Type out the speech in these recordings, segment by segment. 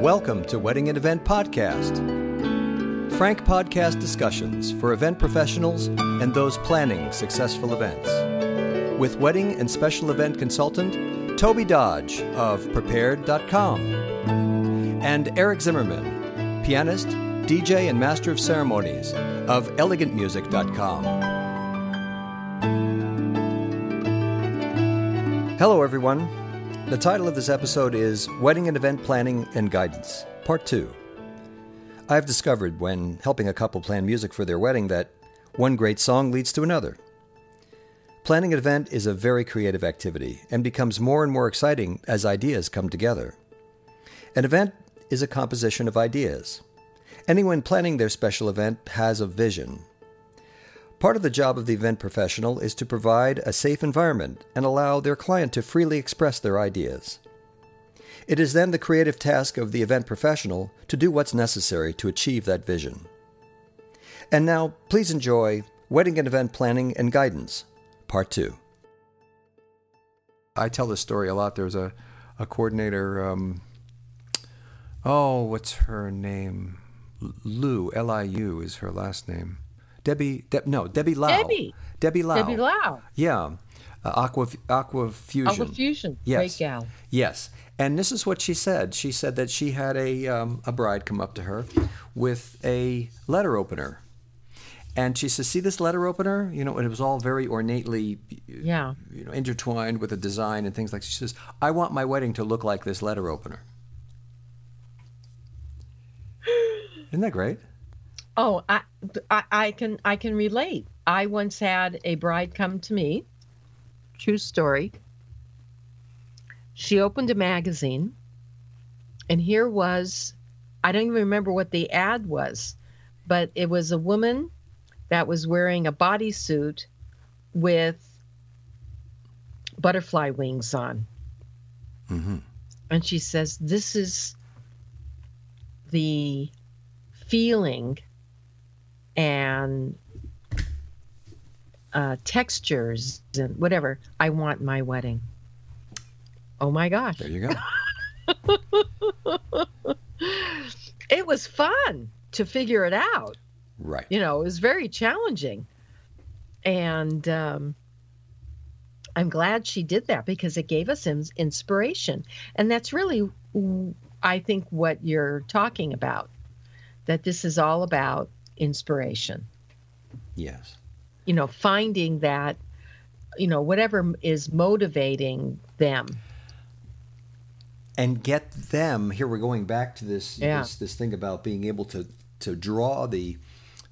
Welcome to Wedding and Event Podcast. Frank podcast discussions for event professionals and those planning successful events. With wedding and special event consultant Tobey Dodge of Prepaired.com and Eric Zimmermann, pianist, DJ, and master of ceremonies of ElegantMusic.com. Hello, everyone. The title of this episode is Wedding and Event Planning and Guidance, Part 2. I have discovered when helping a couple plan music for their wedding that one great song leads to another. Planning an event is a very creative activity and becomes more and more exciting as ideas come together. An event is a composition of ideas. Anyone planning their special event has a vision, Part of the job of the event professional is to provide a safe environment and allow their client to freely express their ideas. It is then the creative task of the event professional to do what's necessary to achieve that vision. And now, please enjoy Wedding and Event Planning and Guidance, Part 2. I tell this story a lot. There's a, a coordinator, um, oh, what's her name? Liu, L I U is her last name Debbie, De- no, Debbie Lau. Debbie. Debbie Lau. Debbie Lau. Yeah. Uh, Aqua, Aqua Fusion. Aqua Fusion. Yes. Great gal. Yes. And this is what she said. She said that she had a, um, a bride come up to her with a letter opener. And she says, "See this letter opener? You know, it was all very ornately, yeah, you know, intertwined with a design and things like." She says, "I want my wedding to look like this letter opener." Isn't that great? Oh, I, I, I can I can relate. I once had a bride come to me. True story. She opened a magazine, and here was, I don't even remember what the ad was, but it was a woman that was wearing a bodysuit with butterfly wings on. Mm-hmm. And she says, This is the feeling and uh, textures and whatever I want my wedding. Oh my gosh. There you go. it was fun to figure it out. Right. You know, it was very challenging. And um, I'm glad she did that because it gave us inspiration. And that's really, I think, what you're talking about. That this is all about inspiration. Yes. You know, finding that, you know, whatever is motivating them. And get them here. We're going back to this yeah. this, this thing about being able to to draw the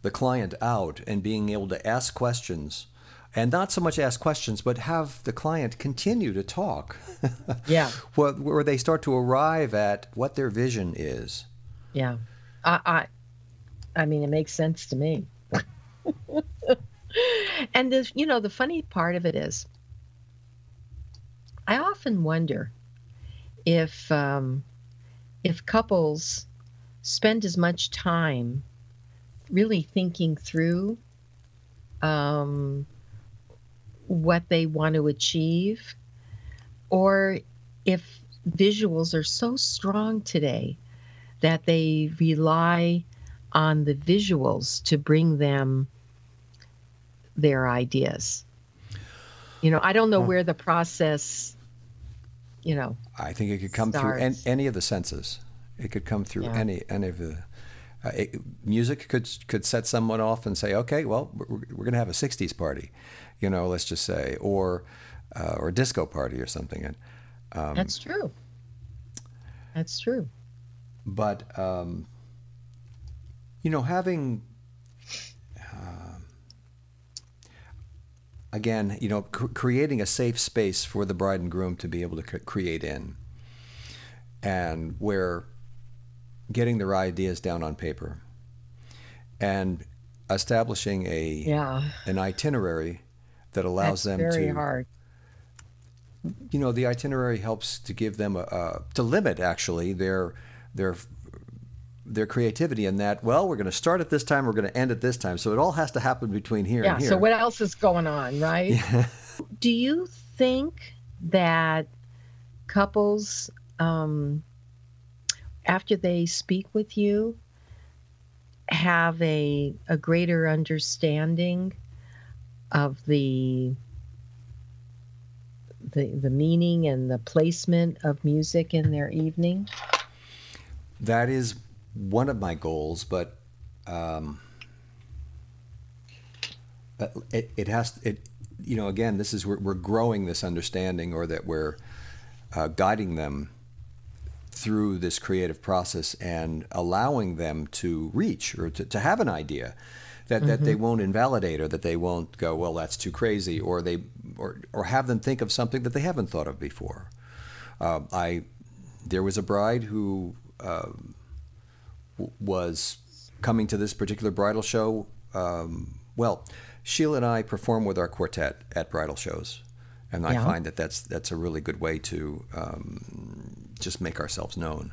the client out and being able to ask questions, and not so much ask questions, but have the client continue to talk. yeah. where, where they start to arrive at what their vision is. Yeah. I, I I mean, it makes sense to me. and the, you know, the funny part of it is, I often wonder if um, if couples spend as much time really thinking through um, what they want to achieve, or if visuals are so strong today that they rely on the visuals to bring them their ideas. You know, I don't know where the process, you know. I think it could come starts. through any, any, of the senses. It could come through yeah. any any of the. Uh, it, music could could set someone off and say, okay, well, we're, we're going to have a '60s party, you know, let's just say, or uh, or a disco party or something. And um, that's true. That's true. But um, you know, having uh, again, you know, cr- creating a safe space for the bride and groom to be able to c- create in, and where getting their ideas down on paper, and establishing a yeah. an itinerary that allows That's them very to hard. you know the itinerary helps to give them a, a to limit actually their their their creativity in that well we're going to start at this time we're going to end at this time so it all has to happen between here yeah, and here so what else is going on right Yeah. do you think that couples um after they speak with you, have a a greater understanding of the the the meaning and the placement of music in their evening? That is one of my goals, but um, it, it has it you know again this is we're, we're growing this understanding or that we're uh, guiding them through this creative process and allowing them to reach or to, to have an idea that, mm-hmm. that they mm-hmm. won't invalidate or that they won't go well that's too crazy or they or, or have them think of something that they haven't thought of before uh, I there was a bride who uh, w- was coming to this particular bridal show um, well Sheila and I perform with our quartet at bridal shows, and I find that that's that's a really good way to um, just make ourselves known.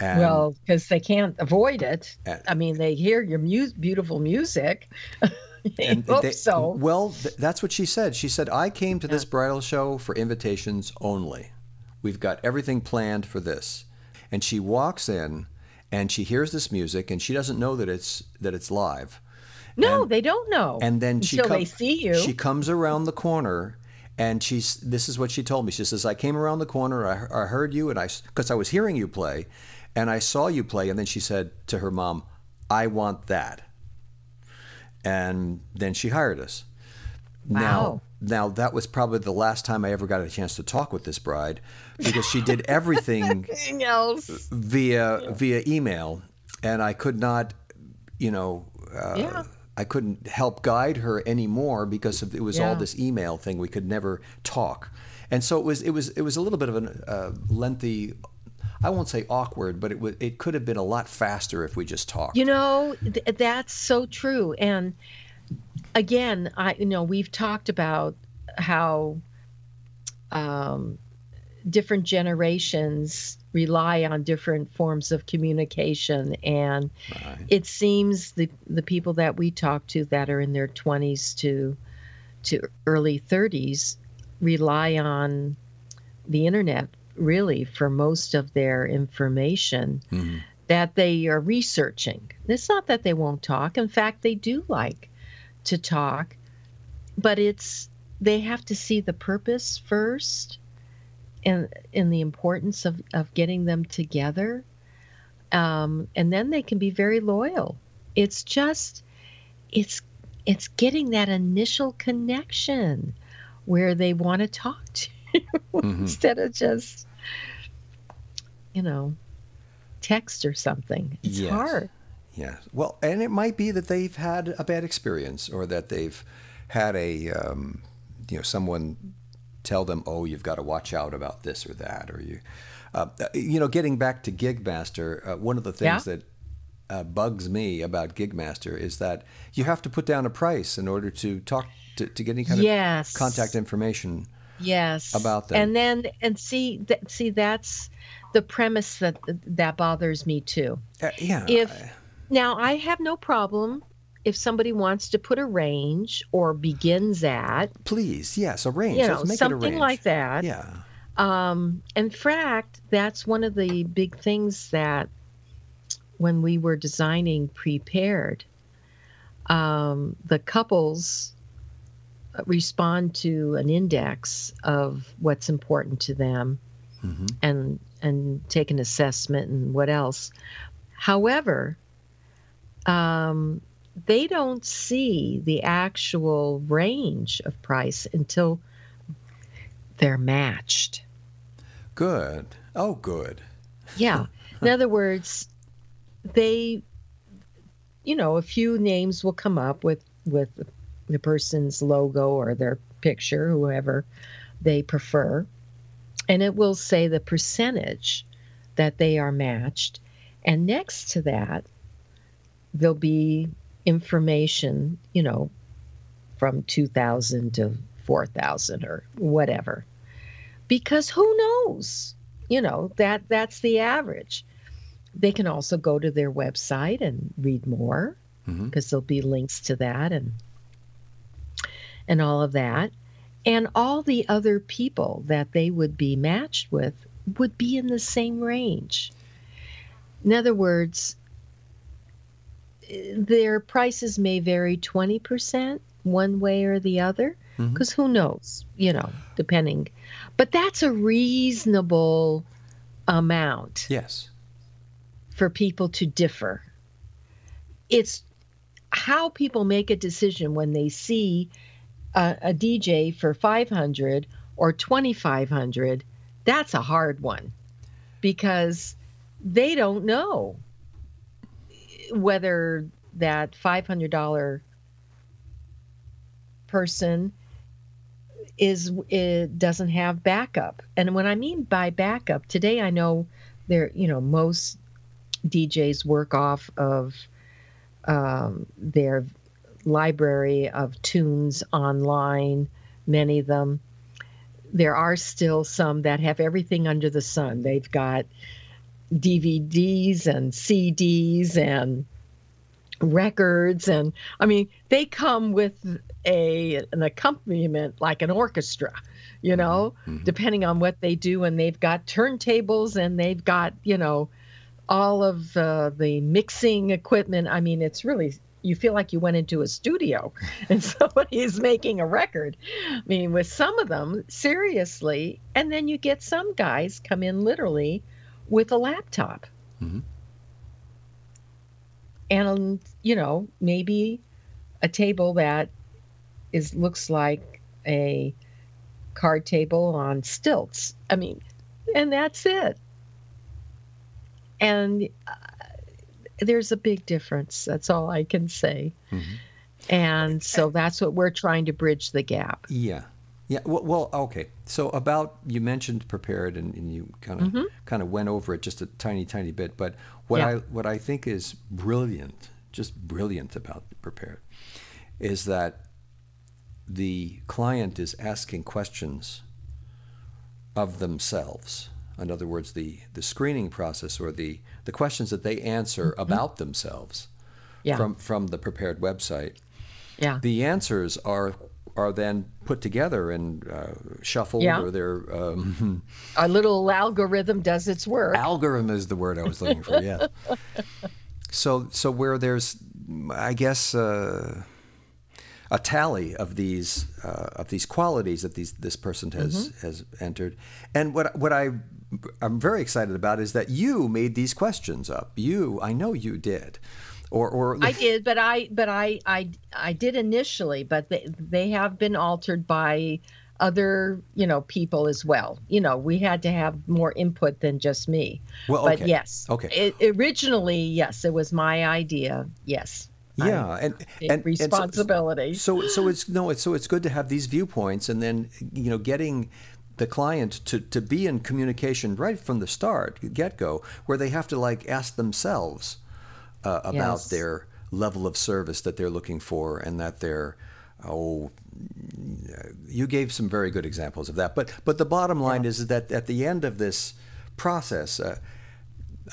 And, well, because they can't avoid it. And, I mean, they hear your mu- beautiful music. and hope they, so. Well, th- that's what she said. She said, "I came to yeah. this bridal show for invitations only. We've got everything planned for this." And she walks in, and she hears this music, and she doesn't know that it's that it's live. No, and, they don't know. And then she until com- they see you. She comes around the corner, and she's. This is what she told me. She says, "I came around the corner. I, I heard you, and I because I was hearing you play, and I saw you play." And then she said to her mom, "I want that." And then she hired us. Wow. Now, now that was probably the last time I ever got a chance to talk with this bride because she did everything else via yeah. via email, and I could not, you know, uh, yeah. I couldn't help guide her anymore because of, it was yeah. all this email thing. We could never talk, and so it was it was it was a little bit of a uh, lengthy. I won't say awkward, but it was it could have been a lot faster if we just talked. You know, th- that's so true. And again, I you know we've talked about how um, different generations rely on different forms of communication and right. it seems the the people that we talk to that are in their 20s to to early 30s rely on the internet really for most of their information mm-hmm. that they are researching it's not that they won't talk in fact they do like to talk but it's they have to see the purpose first and in the importance of, of getting them together. Um, and then they can be very loyal. It's just it's it's getting that initial connection where they want to talk to you mm-hmm. instead of just you know text or something. It's yes. hard. Yeah. Well, and it might be that they've had a bad experience or that they've had a um, you know someone tell them, oh, you've got to watch out about this or that, or you, uh, you know, getting back to Gigmaster, uh, one of the things yeah. that uh, bugs me about Gigmaster is that you have to put down a price in order to talk to, to get any kind yes. of contact information. Yes. About them. And then and see that see that's the premise that that bothers me too. Uh, yeah. If now I have no problem if somebody wants to put a range or begins at please yes a range. you know something like that. Yeah. Um, in fact that's one of the big things that when we were designing Prepaired um, the couples respond to an index of what's important to them mm-hmm. and and take an assessment and what else. However um, they don't see the actual range of price until they're matched. Good. Oh, good. yeah. In other words, they, you know, a few names will come up with with the person's logo or their picture, whoever they prefer, and it will say the percentage that they are matched, and next to that, there'll be information, you know, from 2000 to 4000 or whatever. Because who knows? You know, that that's the average. They can also go to their website and read more because mm-hmm. there'll be links to that and and all of that. And all the other people that they would be matched with would be in the same range. In other words, their prices may vary 20% one way or the other because mm-hmm. who knows, you know, depending. But that's a reasonable amount. Yes. For people to differ. It's how people make a decision when they see a, a DJ for 500 or 2500 that's a hard one because they don't know whether that $500 person is it doesn't have backup. And when I mean by backup, today I know there, you know, most DJs work off of um, their library of tunes online, many of them. There are still some that have everything under the sun. They've got DVDs and CDs and records. And I mean they come with a an accompaniment like an orchestra you mm-hmm. know mm-hmm. depending on what they do. And they've got turntables and they've got you know all of uh, the mixing equipment. I mean it's really you feel like you went into a studio and somebody is making a record. I mean with some of them seriously. And then you get some guys come in literally with a laptop mm-hmm and you know maybe a table that is looks like a card table on stilts i mean and that's it and uh, there's a big difference that's all i can say mm-hmm. and so that's what we're trying to bridge the gap yeah yeah. Well, well okay. So about you mentioned Prepaired, and, and you kind of mm-hmm. kind of went over it just a tiny, tiny bit. But what yeah. I what I think is brilliant, just brilliant about Prepaired, is that the client is asking questions of themselves. In other words, the the screening process or the the questions that they answer mm-hmm. about themselves yeah. from from the Prepaired website. Yeah. The answers are are then put together and uh, shuffled yeah. or they're um, a little algorithm does its work. Algorithm is the word i was looking for yeah. So so where there's i guess uh, a tally of these uh, of these qualities that these this person has mm-hmm. has entered. And what what i i'm very excited about is that you made these questions up. You i know you did or or I did, but I but I I I did initially, but they they have been altered by other you know people as well. You know, we had to have more input than just me. Well, okay. but yes, okay. It, originally, yes, it was my idea. Yes. Yeah, and, and responsibility. And so, so so it's no, it's so it's good to have these viewpoints, and then you know getting the client to, to be in communication right from the start, get go, where they have to like ask themselves, uh, about yes. their level of service that they're looking for and that they're oh you gave some very good examples of that but but the bottom line yeah. is that at the end of this process uh,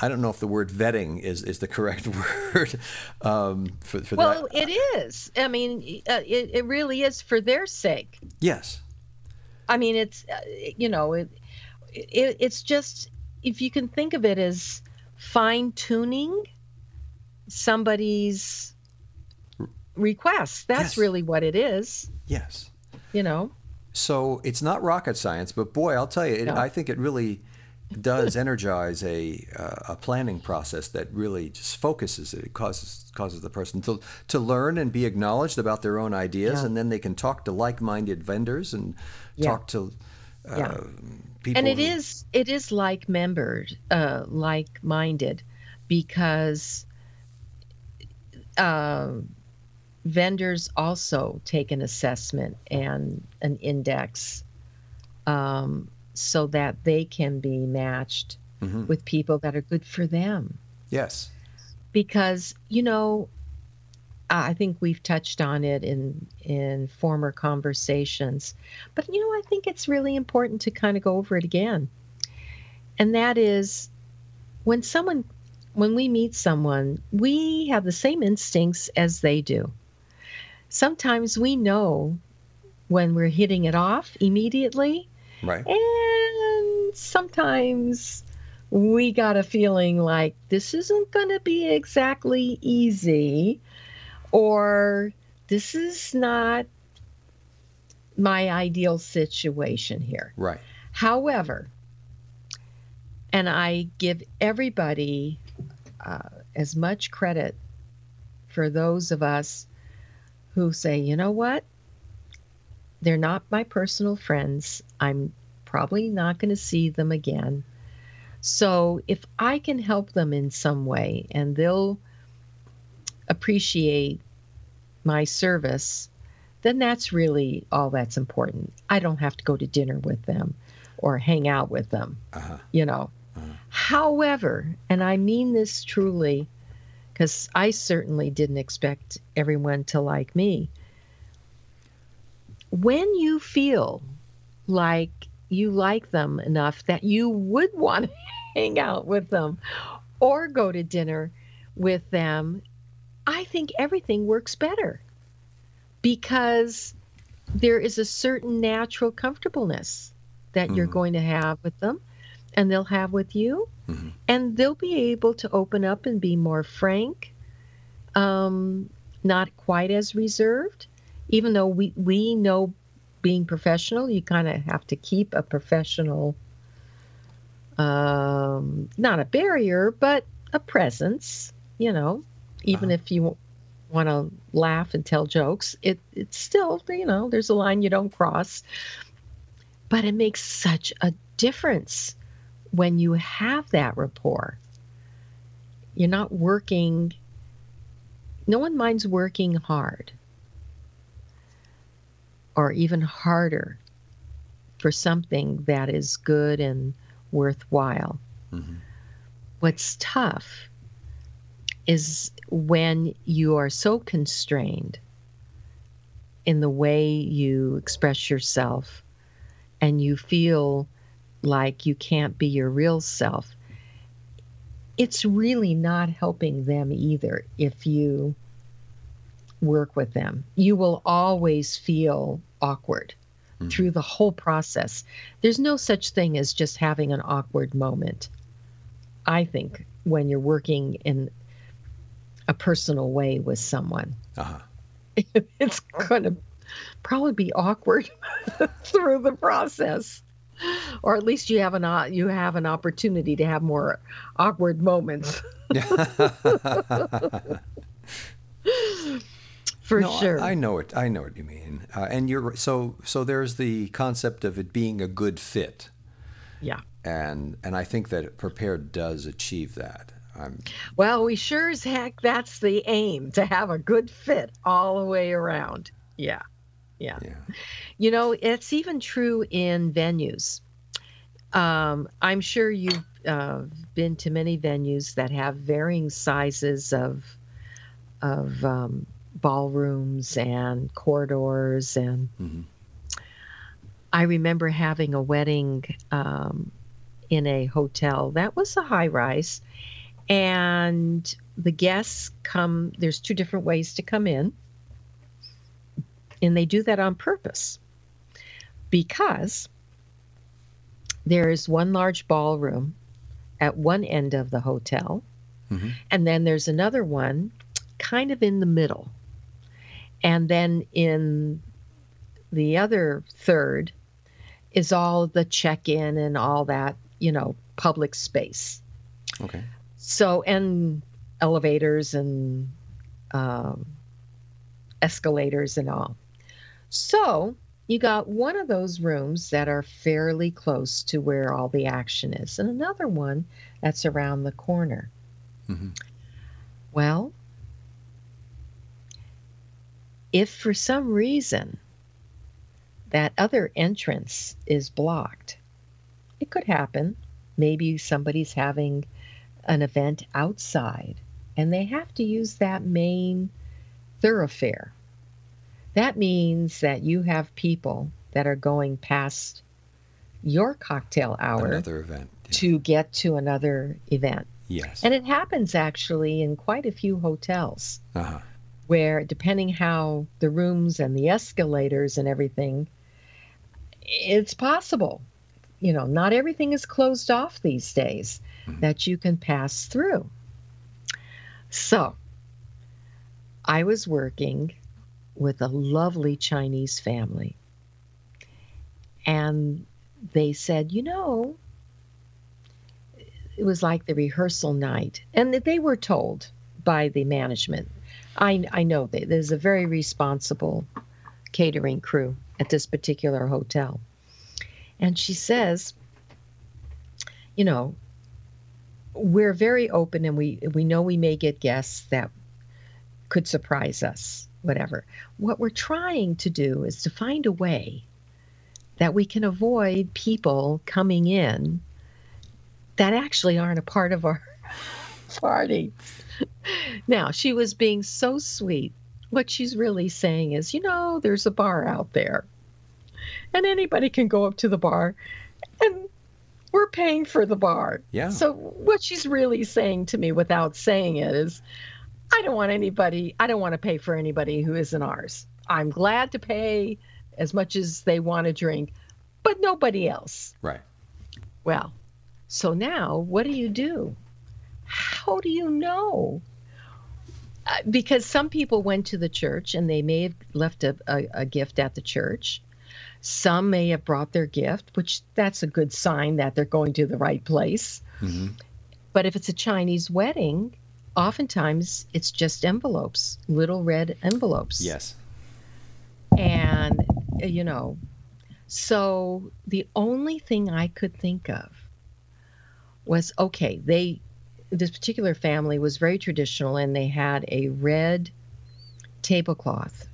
I don't know if the word vetting is, is the correct word um, for, for well, that. Well, it is. I mean, uh, it, it really is for their sake. Yes. I mean, it's, uh, you know, it, it, it's just, if you can think of it as fine tuning somebody's request. That's yes. really what it is. Yes. You know. So it's not rocket science, but boy, I'll tell you, it, no. I think it really does energize a uh, a planning process that really just focuses it. It causes causes the person to to learn and be acknowledged about their own ideas, yeah. and then they can talk to like-minded vendors and yeah. talk to. Uh, yeah. People and it who... is it is like membered, uh, like minded, because uh, vendors also take an assessment and an index um, so that they can be matched mm-hmm. with people that are good for them. Yes. Because, you know, I think we've touched on it in in former conversations. But you know, I think it's really important to kind of go over it again. And that is when someone when we meet someone, we have the same instincts as they do. Sometimes we know when we're hitting it off immediately. Right. And sometimes we got a feeling like this isn't going to be exactly easy, or this is not my ideal situation here. Right. However, and I give everybody uh, as much credit for those of us who say, you know what? They're not my personal friends. I'm probably not going to see them again. So if I can help them in some way and they'll appreciate my service, then that's really all that's important. I don't have to go to dinner with them or hang out with them, Uh-huh. you know. However, and I mean this truly, because I certainly didn't expect everyone to like me. When you feel like you like them enough that you would want to hang out with them or go to dinner with them, I think everything works better because there is a certain natural comfortableness that you're Mhm. going to have with them and they'll have with you. Mhm. and they'll be able to open up and be more frank um, not quite as reserved. Even though we we know being professional you kind of have to keep a professional um, not a barrier but a presence you know. Even Uh-huh. if you want to laugh and tell jokes it it's still you know there's a line you don't cross. But it makes such a difference when you have that rapport. You're not working, no one minds working hard or even harder for something that is good and worthwhile. Mhm. What's tough is when you are so constrained in the way you express yourself and you feel like you can't be your real self, it's really not helping them either if you work with them. You will always feel awkward Mhm. through the whole process. There's no such thing as just having an awkward moment. I think when you're working in a personal way with someone, Uh-huh. it's going to probably be awkward through the process or at least you have an you have an opportunity to have more awkward moments for no, sure I, know it. I know what you mean. Uh, and you're so so. There's the concept of it being a good fit, yeah and and I think that Prepaired does achieve that. I'm, well we sure as heck that's the aim to have a good fit all the way around yeah yeah yeah. You know, it's even true in venues. Um, I'm sure you've uh, been to many venues that have varying sizes of of um, ballrooms and corridors, and Mhm. I remember having a wedding um, in a hotel that was a high rise, and the guests come. There's two different ways to come in, and they do that on purpose because there is one large ballroom at one end of the hotel, Mhm. and then there's another one kind of in the middle. And then in the other third is all the check in and all that, you know, public space. Okay. So, and elevators and um, escalators and all. So, you got one of those rooms that are fairly close to where all the action is, and another one that's around the corner. Mhm. Well, if for some reason that other entrance is blocked, it could happen. Maybe somebody's having an event outside and they have to use that main thoroughfare. That means that you have people that are going past your cocktail hour Another event. Yeah. to get to another event. yes. And it happens actually in quite a few hotels uh-huh. where, depending how the rooms and the escalators and everything, it's possible. You know, not everything is closed off these days. mm-hmm. that you can pass through. So, I was working with a lovely Chinese family, and they said, you know, it was like the rehearsal night, and they were told by the management. I, I know that there's a very responsible catering crew at this particular hotel. And she says, you know, we're very open and we we know we may get guests that could surprise us, whatever. What we're trying to do is to find a way that we can avoid people coming in that actually aren't a part of our party. now, she was being so sweet. What she's really saying is, you know, there's a bar out there, and anybody can go up to the bar, and we're paying for the bar. Yeah. So, what she's really saying to me without saying it is, I don't want anybody, I don't want to pay for anybody who isn't ours. I'm glad to pay as much as they want to drink, but nobody else. Right. Well, so now what do you do? How do you know? Uh, because some people went to the church and they may have left a, a, a gift at the church. Some may have brought their gift, which that's a good sign that they're going to the right place. Mm-hmm. But if it's a Chinese wedding, oftentimes it's just envelopes, little red envelopes. Yes. And, uh, you know, so the only thing I could think of was okay, they, this particular family was very traditional and they had a red tablecloth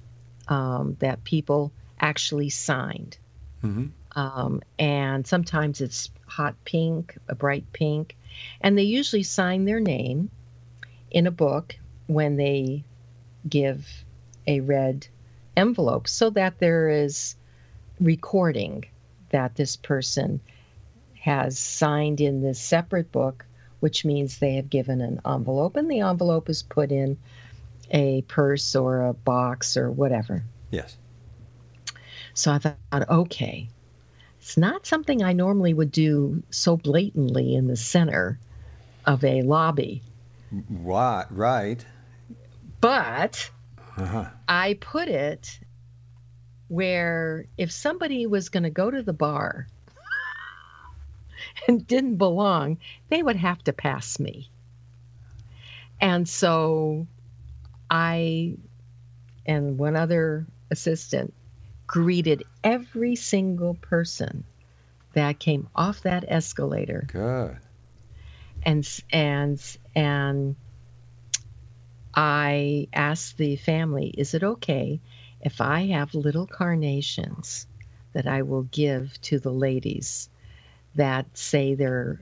um, that people actually signed. Mm-hmm. Um, and sometimes it's hot pink, a bright pink. And they usually sign their name in a book when they give a red envelope so that there is recording that this person has signed in this separate book, which means they have given an envelope, and the envelope is put in a purse or a box or whatever. Yes. So I thought, okay, it's not something I normally would do so blatantly in the center of a lobby. Right, right. But uh-huh. I put it where if somebody was going to go to the bar and didn't belong, they would have to pass me. And so I and one other assistant greeted every single person that came off that escalator. Good. And and and I asked the family, "Is it okay if I have little carnations that I will give to the ladies that say they're,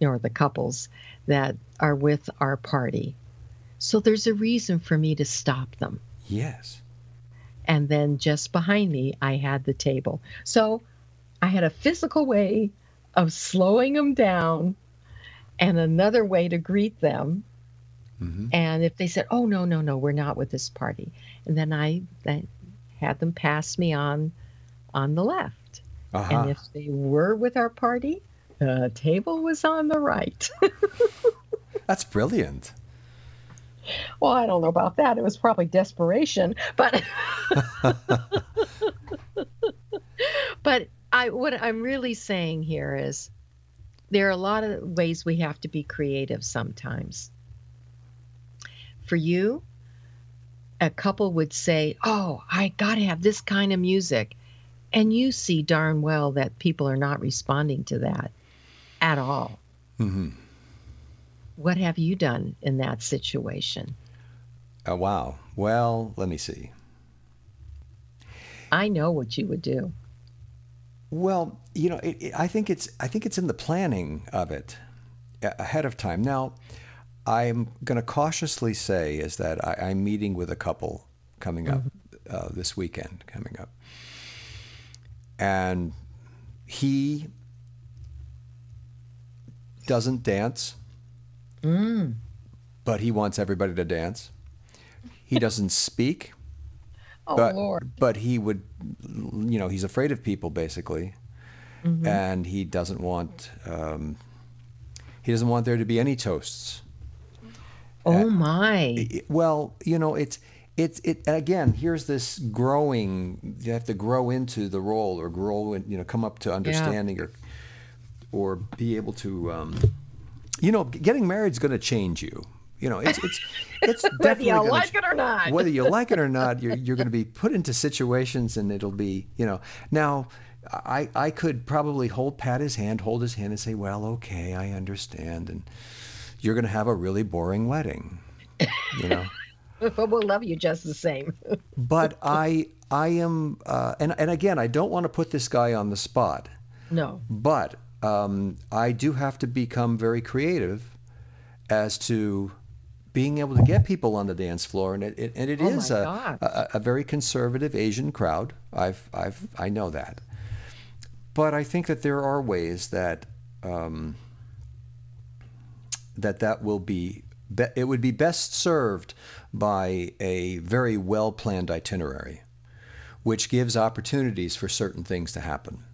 or the couples that are with our party?" So there's a reason for me to stop them. Yes and then just behind me I had the table. So I had a physical way of slowing them down and another way to greet them. Mm-hmm. And if they said, "Oh no, no, no, we're not with this party," and then I, had them pass me on on the left. Uh-huh. And if they were with our party, the table was on the right. That's brilliant. Well, I don't know about that. It was probably desperation, but but I what I'm really saying here is there are a lot of ways we have to be creative sometimes. For you, a couple would say, "Oh, I got to have this kind of music." And you see darn well that people are not responding to that at all. Mm-hmm. What have you done in that situation? Oh, wow. Well, let me see. I know what you would do. Well, you know, it, it, I think it's I think it's in the planning of it ahead of time. Now, I'm going to cautiously say is that I, am meeting with a couple coming up mm-hmm. uh, this weekend coming up, and he doesn't dance Mm. But he wants everybody to dance. He doesn't speak. Oh but, Lord! But he would, you know, he's afraid of people basically, mm-hmm. and he doesn't want. Um, He doesn't want there to be any toasts. Oh my. It- well, you know, it's it's it again. Here's this growing. You have to grow into the role, or grow, and you know, come up to understanding, or or be able to. Um, you know, getting married is going to change you. You know, it's it's it's Whether definitely you like it or not. Whether you like it or not, you're you're going to be put into situations, and it'll be you know. Now, I I could probably hold pat his hand, hold his hand, and say, well, okay, I understand, and you're going to have a really boring wedding. You know. But we'll love you just the same. but I I am uh, and and again I don't want to put this guy on the spot, no. but um, I do have to become very creative as to being able to get people on the dance floor, and it, it and it Oh is a, a a very conservative Asian crowd. I've I've I know that, but I think that there are ways that. Um, that that will be, be it would be best served by a very well planned itinerary, which gives opportunities for certain things to happen,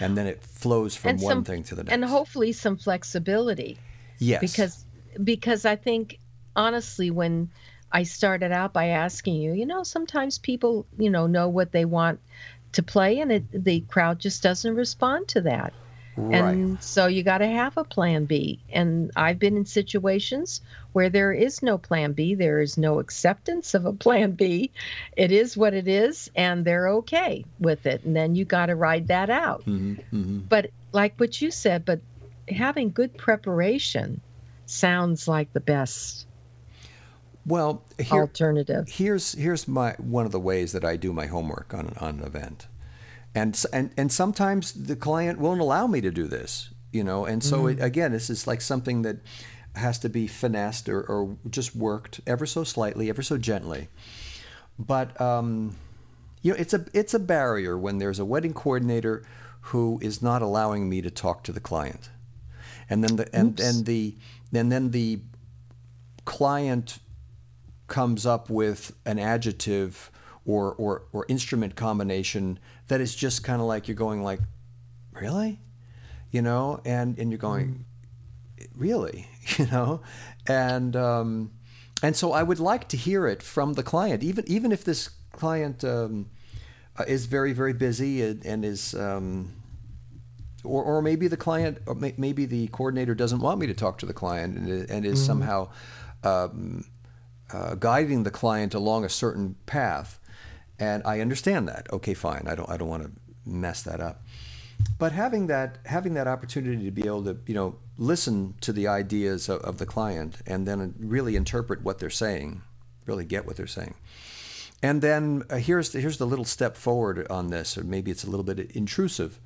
and then it flows from And one some- thing to the next. And hopefully some flexibility. yes, because because I think honestly when I started out by asking you, you know, sometimes people, you know, know what they want to play and it, the crowd just doesn't respond to that. right, And so you got to have a plan B. And I've been in situations where there is no plan B, there is no acceptance of a plan B. It is what it is and they're okay with it. And then you got to ride that out hmm hmm but like what you said but having good preparation sounds like the best Well, here, alternative. here's here's my one of the ways that I do my homework on on an event, and and and sometimes the client won't allow me to do this, you know, and so it, again, this is like something that has to be finessed or, or just worked ever so slightly, ever so gently, but um, you know, it's a it's a barrier when there's a wedding coordinator who is not allowing me to talk to the client, and then the and Oops. and the and then the client comes up with an adjective or, or, or instrument combination that is just kind of like you're going like, really? You know, and, and you're going, really? You know? And um, and so I would like to hear it from the client, even even if this client um, uh, is very, very busy and, and is um, or, or maybe the client, or maybe the coordinator doesn't want me to talk to the client and, and is somehow um, uh, guiding the client along a certain path, and I understand that. Okay, fine. I don't I don't want to mess that up. But having that having that opportunity to be able to you know listen to the ideas of, of the client and then really interpret what they're saying, really get what they're saying. And then uh, here's the, here's the little step forward on this, or maybe it's a little bit intrusive,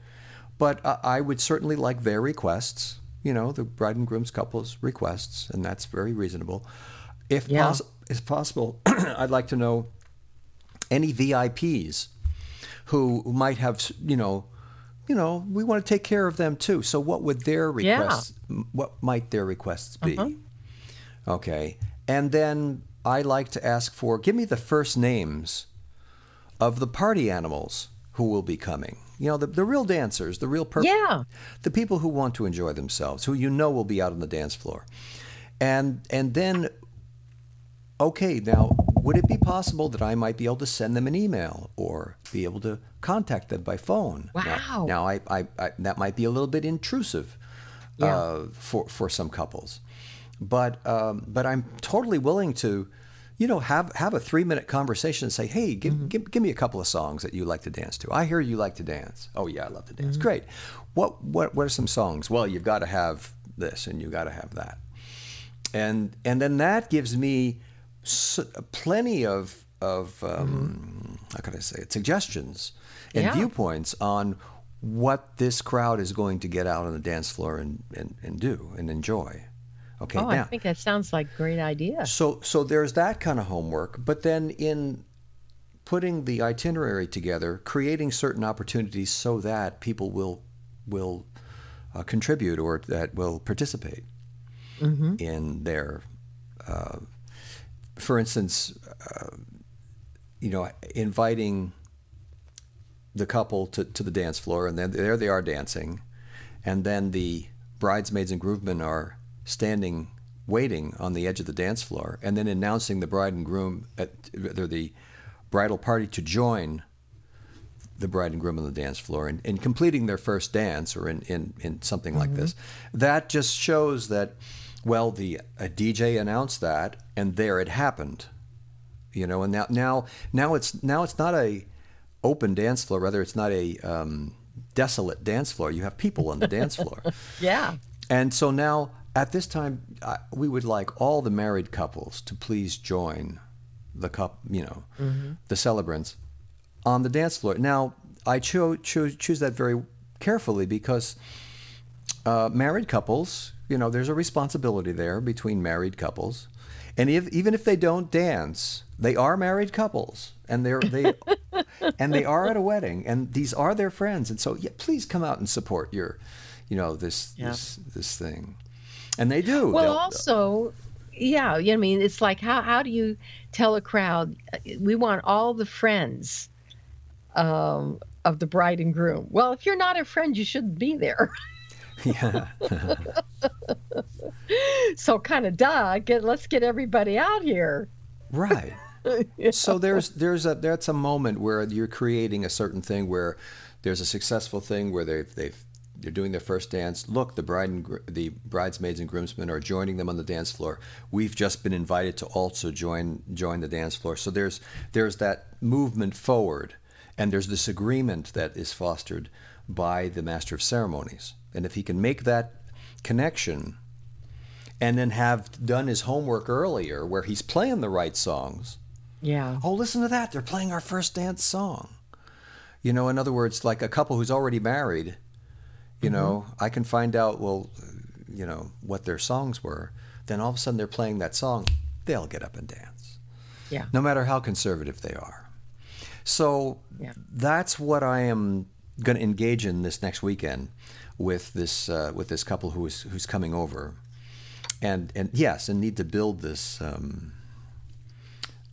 but uh, I would certainly like their requests. You know, the bride and groom's couple's requests, and that's very reasonable. If Yeah. poss- if possible, I'd like to know any VIPs who might have you know you know we want to take care of them too. So what would their requests? m- What might their requests be? Uh-huh. Okay. And then I like to ask for give me the first names of the party animals who will be coming. You know, the, the real dancers, the real per- yeah the people who want to enjoy themselves, who you know will be out on the dance floor. And and then okay, now would it be possible that I might be able to send them an email or be able to contact them by phone? Now- Wow. Now, I, I, I that might be a little bit intrusive Yeah. uh, for for some couples, but um, but I'm totally willing to, you know, have have a three minute conversation and say, hey, give, give give me a couple of songs that you like to dance to. I hear you like to dance. Oh yeah, I love to dance. Great. What what what are some songs? Well, you've got to have this and you've got to have that and and then that gives me plenty of of um, how can I say it suggestions and Yeah. viewpoints on what this crowd is going to get out on the dance floor and, and, and do and enjoy. Okay, oh i think that sounds like a great idea so so there's that kind of homework, but then in putting the itinerary together, creating certain opportunities so that people will will uh, contribute or that will participate hmm in their, uh, for instance, uh, you know, inviting the couple to, to the dance floor, and then there they are dancing, and then the bridesmaids and groomsmen are standing waiting on the edge of the dance floor and then announcing the bride and groom at they're the bridal party to join the bride and groom on the dance floor and, and completing their first dance or in, in, in something like this. That just shows that, well, the a DJ announced that and there it happened. You know, and now now now it's now it's not a open dance floor, rather it's not a um, desolate dance floor. You have people on the dance floor. Yeah. And so now, at this time, I, we would like all the married couples to please join the cup, you know, the celebrants on the dance floor. Now, I cho- cho- choose that very carefully because uh, married couples, you know, there's a responsibility there between married couples, and if, even if they don't dance, they are married couples, and they're they and they are at a wedding, and these are their friends, and so yeah, please come out and support your, you know, this Yeah. this this thing, and they do. Well, They'll- also, yeah, you know, I mean, it's like how how do you tell a crowd uh, we want all the friends um, of the bride and groom? Well, if you're not a friend, you shouldn't be there. yeah, so kind of duh. Get let's get everybody out here. right. so there's there's a that's a moment where you're creating a certain thing where there's a successful thing where they've they've they're doing their first dance. Look, the bride and gr- the bridesmaids and groomsmen are joining them on the dance floor. We've just been invited to also join join the dance floor. So there's there's that movement forward, and there's this agreement that is fostered by the master of ceremonies. And if he can make that connection, and then have done his homework earlier, where he's playing the right songs, Yeah. oh, listen to that. They're playing our first dance song. You know, in other words, like a couple who's already married, you know, mm-hmm. I can find out, well, you know, what their songs were. Then all of a sudden they're playing that song. They'll get up and dance, Yeah. no matter how conservative they are. So Yeah. that's what I am going to engage in this next weekend with this uh, with this couple who is who's coming over, and and yes, and need to build this um,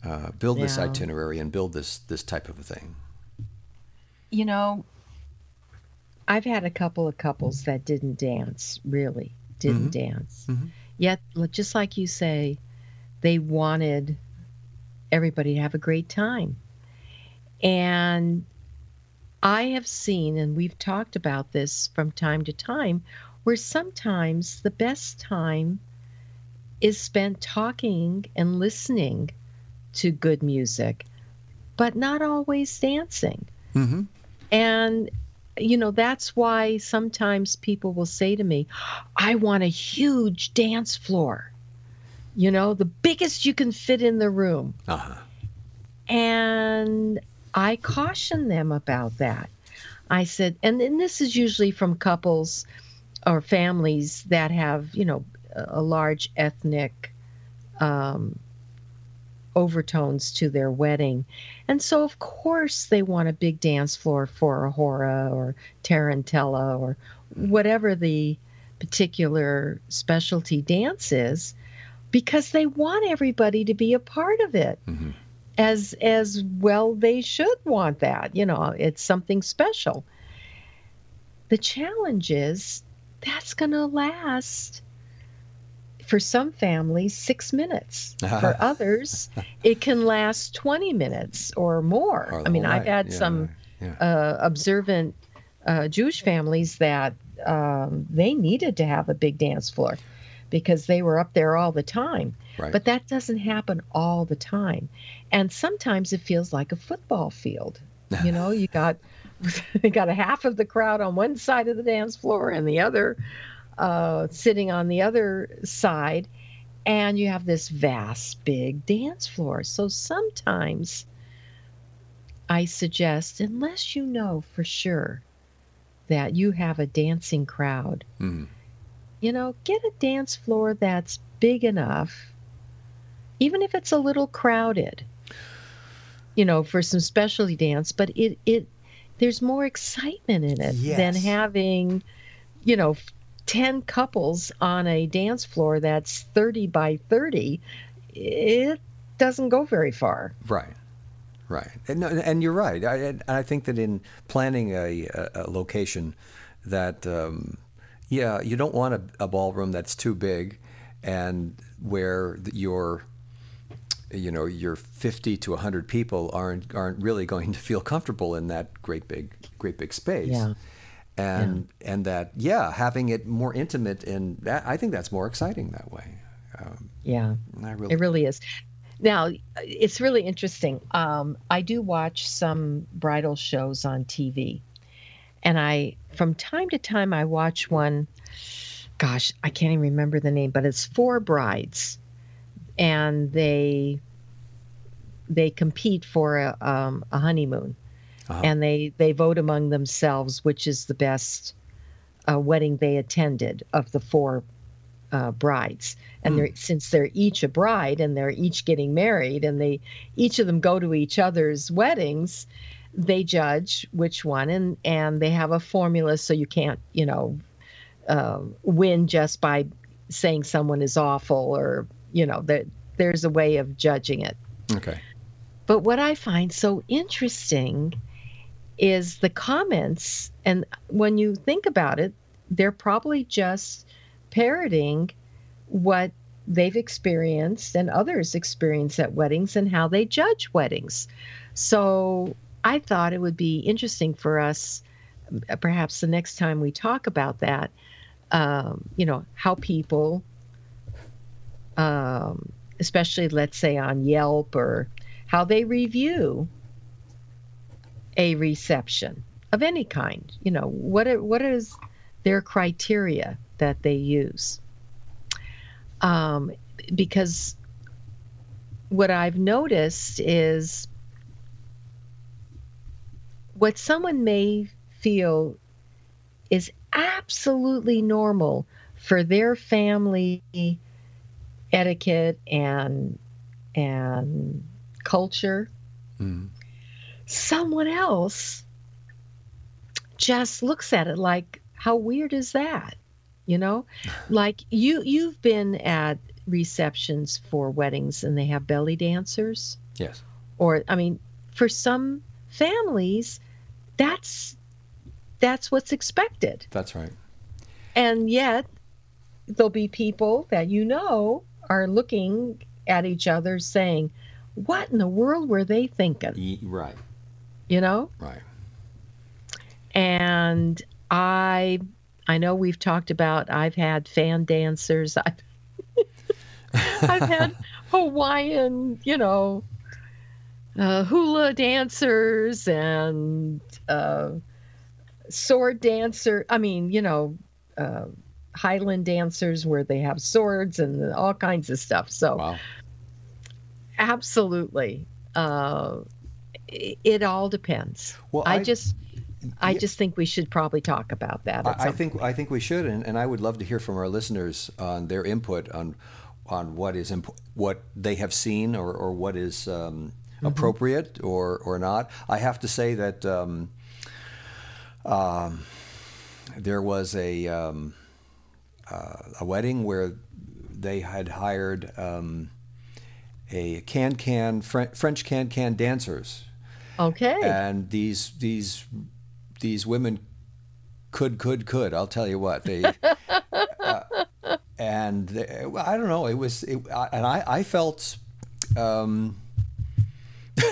uh, build this itinerary and build this this type of a thing. You know, I've had a couple of couples that didn't dance, really didn't dance. Mhm. Yet, just like you say, they wanted everybody to have a great time. And I have seen, and we've talked about this from time to time, where sometimes the best time is spent talking and listening to good music, but not always dancing. Mm-hmm. And, you know, that's why sometimes people will say to me, I want a huge dance floor, you know, the biggest you can fit in the room. Uh-huh. And I caution them about that. I said, and, then this is usually from couples or families that have, you know, a large ethnic um, overtones to their wedding. And so, of course, they want a big dance floor for a hora or tarantella or whatever the particular specialty dance is because they want everybody to be a part of it Mhm. As as well they should want that you know it's something special the challenge is that's going to last for some families 6 minutes for others it can last 20 minutes or more Or i mean i've had Yeah, some yeah. uh, observant uh, Jewish families that um, they needed to have a big dance floor because they were up there all the time. Right. But that doesn't happen all the time. And sometimes it feels like a football field. You know, you got you got a half of the crowd on one side of the dance floor and the other uh, sitting on the other side, and you have this vast, big dance floor. So sometimes I suggest, unless you know for sure that you have a dancing crowd, Mhm. you know, get a dance floor that's big enough, even if it's a little crowded, you know, for some specialty dance, but it, it, there's more excitement in it than having, you know, 10 couples on a dance floor that's 30 by 30. It doesn't go very far. Right, right, and no, and you're right. I, and I think that in planning a, a, a location, that um, Yeah, you don't want a, a ballroom that's too big, and where your you know your 50 to 100 people aren't aren't really going to feel comfortable in that great big great big space Yeah. and and that yeah having it more intimate and that I think that's more exciting that way um, Yeah. I really It really is. Now, it's really interesting. Um, I do watch some bridal shows on TV, and I, from time to time, I watch one. Gosh, I can't even remember the name, but it's four brides, and they they compete for a, um, a honeymoon, Uh-huh. and they they vote among themselves which is the best uh, wedding they attended of the four uh, brides. And they're since they're each a bride and they're each getting married and they each of them go to each other's weddings they judge which one and and they have a formula so you can't you know uh, win just by saying someone is awful or you know that there's a way of judging it okay but what I find so interesting is the comments. And when you think about it, they're probably just parroting what they've experienced and others experience at weddings and how they judge weddings. So I thought it would be interesting for us, perhaps the next time we talk about that, um, you know, how people, um, especially let's say on Yelp or how they review a reception of any kind. You know, what what is their criteria that they use? Um, because what I've noticed is what someone may feel is absolutely normal for their family etiquette and and culture. Mm. someone else just looks at it like how weird is that? You know? Like you you've been at receptions for weddings and they have belly dancers? Yes. Or i mean for some families that's that's what's expected. That's right. And yet there'll be people that you know are looking at each other saying what in the world were they thinking right you know right and I I know we've talked about I've had fan dancers. I've, I've had Hawaiian, you know, uh, hula dancers and uh, sword dancer. I mean, you know, uh, Highland dancers where they have swords and all kinds of stuff. So wow absolutely, uh, it, it all depends. well I, just I yeah. just think we should probably talk about that. I, I think I think we should, and, and I would love to hear from our listeners on their input on on what is imp- what they have seen or, or what is um, appropriate or or not. I have to say that um, um, there was a um, uh, a wedding where they had hired um, a can can Fre- French can can dancers Okay. and these these these women could could could I'll tell you what they uh, and they, I don't know it was it, I- and I I felt um,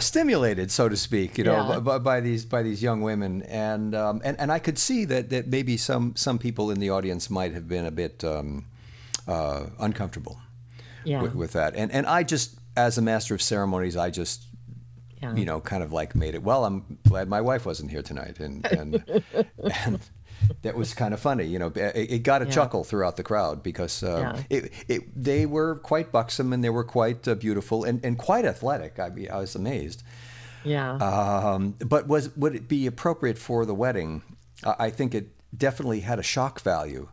stimulated so to speak you know Yeah. by, by these by these young women and um, and and I could see that that maybe some some people in the audience might have been a bit um, uh, uncomfortable yeah. with, with that. And and I just, as a master of ceremonies, I just, yeah. you know, kind of like made it. Well, I'm glad my wife wasn't here tonight, and and, and that was kind of funny. You know, it, it got a Yeah. chuckle throughout the crowd because uh, Yeah. it, it they were quite buxom and they were quite uh, beautiful and, and quite athletic. I mean, I was amazed. yeah. Um, but was would it be appropriate for the wedding? I I think it definitely had a shock value.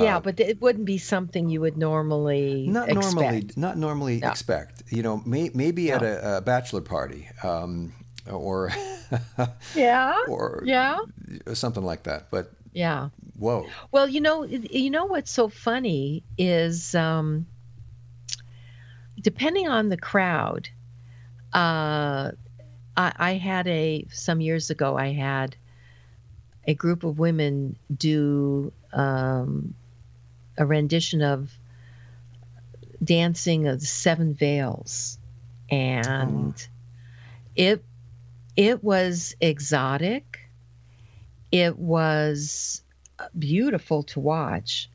yeah, but it wouldn't be something you would normally uh, not expect. normally not normally No. expect you know may, maybe at a, a bachelor party um, or Yeah. or yeah. something like that but Yeah. whoa Well, you know, you know what's so funny is um, depending on the crowd. Uh, I, I had a some years ago. I had a group of women do um, a rendition of dancing of the seven veils and oh. it it was exotic it was beautiful to watch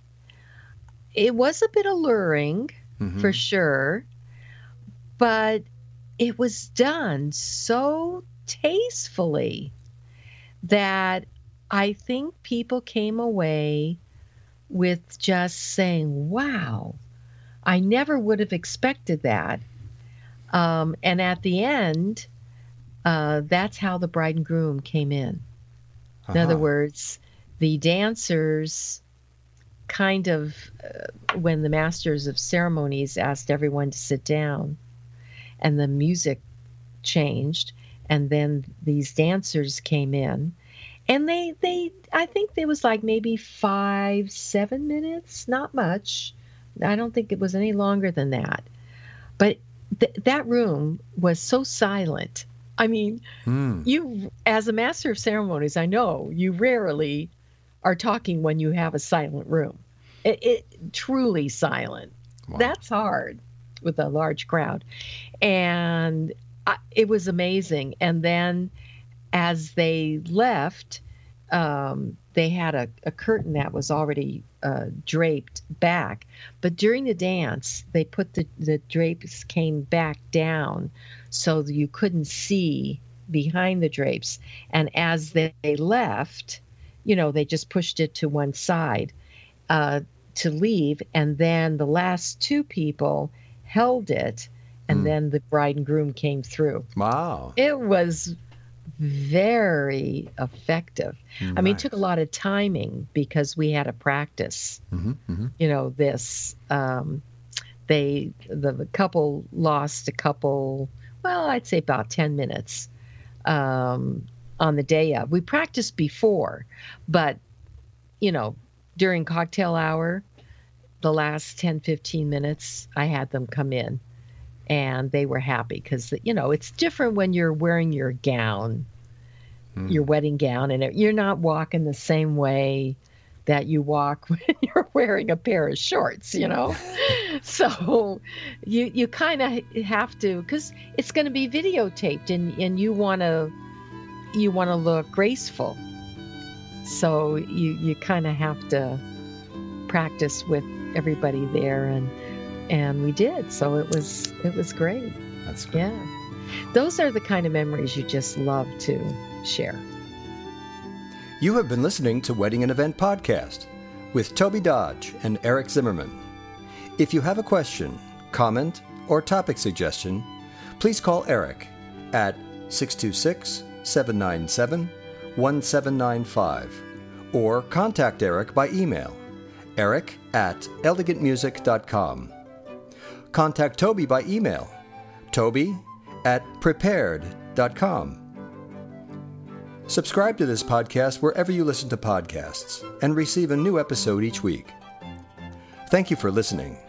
it was a bit alluring mm-hmm. for sure but it was done so tastefully that I think people came away with just saying, wow, I never would have expected that. Um, and at the end, uh, that's how the bride and groom came in. Uh-huh. In other uh-huh. words, the dancers kind of, uh, when the masters of ceremonies asked everyone to sit down and the music changed, and then these dancers came in and they they i think there was like maybe five seven minutes not much i don't think it was any longer than that but th- that room was so silent i mean hmm. you as a master of ceremonies i know you rarely are talking when you have a silent room it, it truly silent wow. that's hard with a large crowd and I, it was amazing and then as they left, um, they had a, a, curtain that was already uh, draped back. But during the dance, they put the, the drapes came back down so you couldn't see behind the drapes. And as they left, you know, they just pushed it to one side uh, to leave. And then the last two people held it. And mm. then the bride and groom came through. Wow. It was very effective. Nice. I mean, it took a lot of timing because we had to practice. Mm-hmm, mm-hmm. You know, this. Um, they the, the, couple lost a couple. Well, I'd say about ten minutes um, on the day of. We practiced before, but you know, during cocktail hour, the last 10, 15 minutes, I had them come in and they were happy because you know it's different when you're wearing your gown mm. your wedding gown and it, you're not walking the same way that you walk when you're wearing a pair of shorts you know so you you kind of have to because it's going to be videotaped and and you want to you want to look graceful so you you kind of have to practice with everybody there and and we did. So it was it was great. That's great. Yeah. Those are the kind of memories you just love to share. You have been listening to Wedding and Event Podcast with Tobey Dodge and Eric Zimmermann. If you have a question, comment, or topic suggestion, please call Eric at 626 797 1795 or contact Eric by email eric at elegantmusic.com contact Tobey by email tobey at prepaired.com. Subscribe to this podcast wherever you listen to podcasts and receive a new episode each week. Thank you for listening.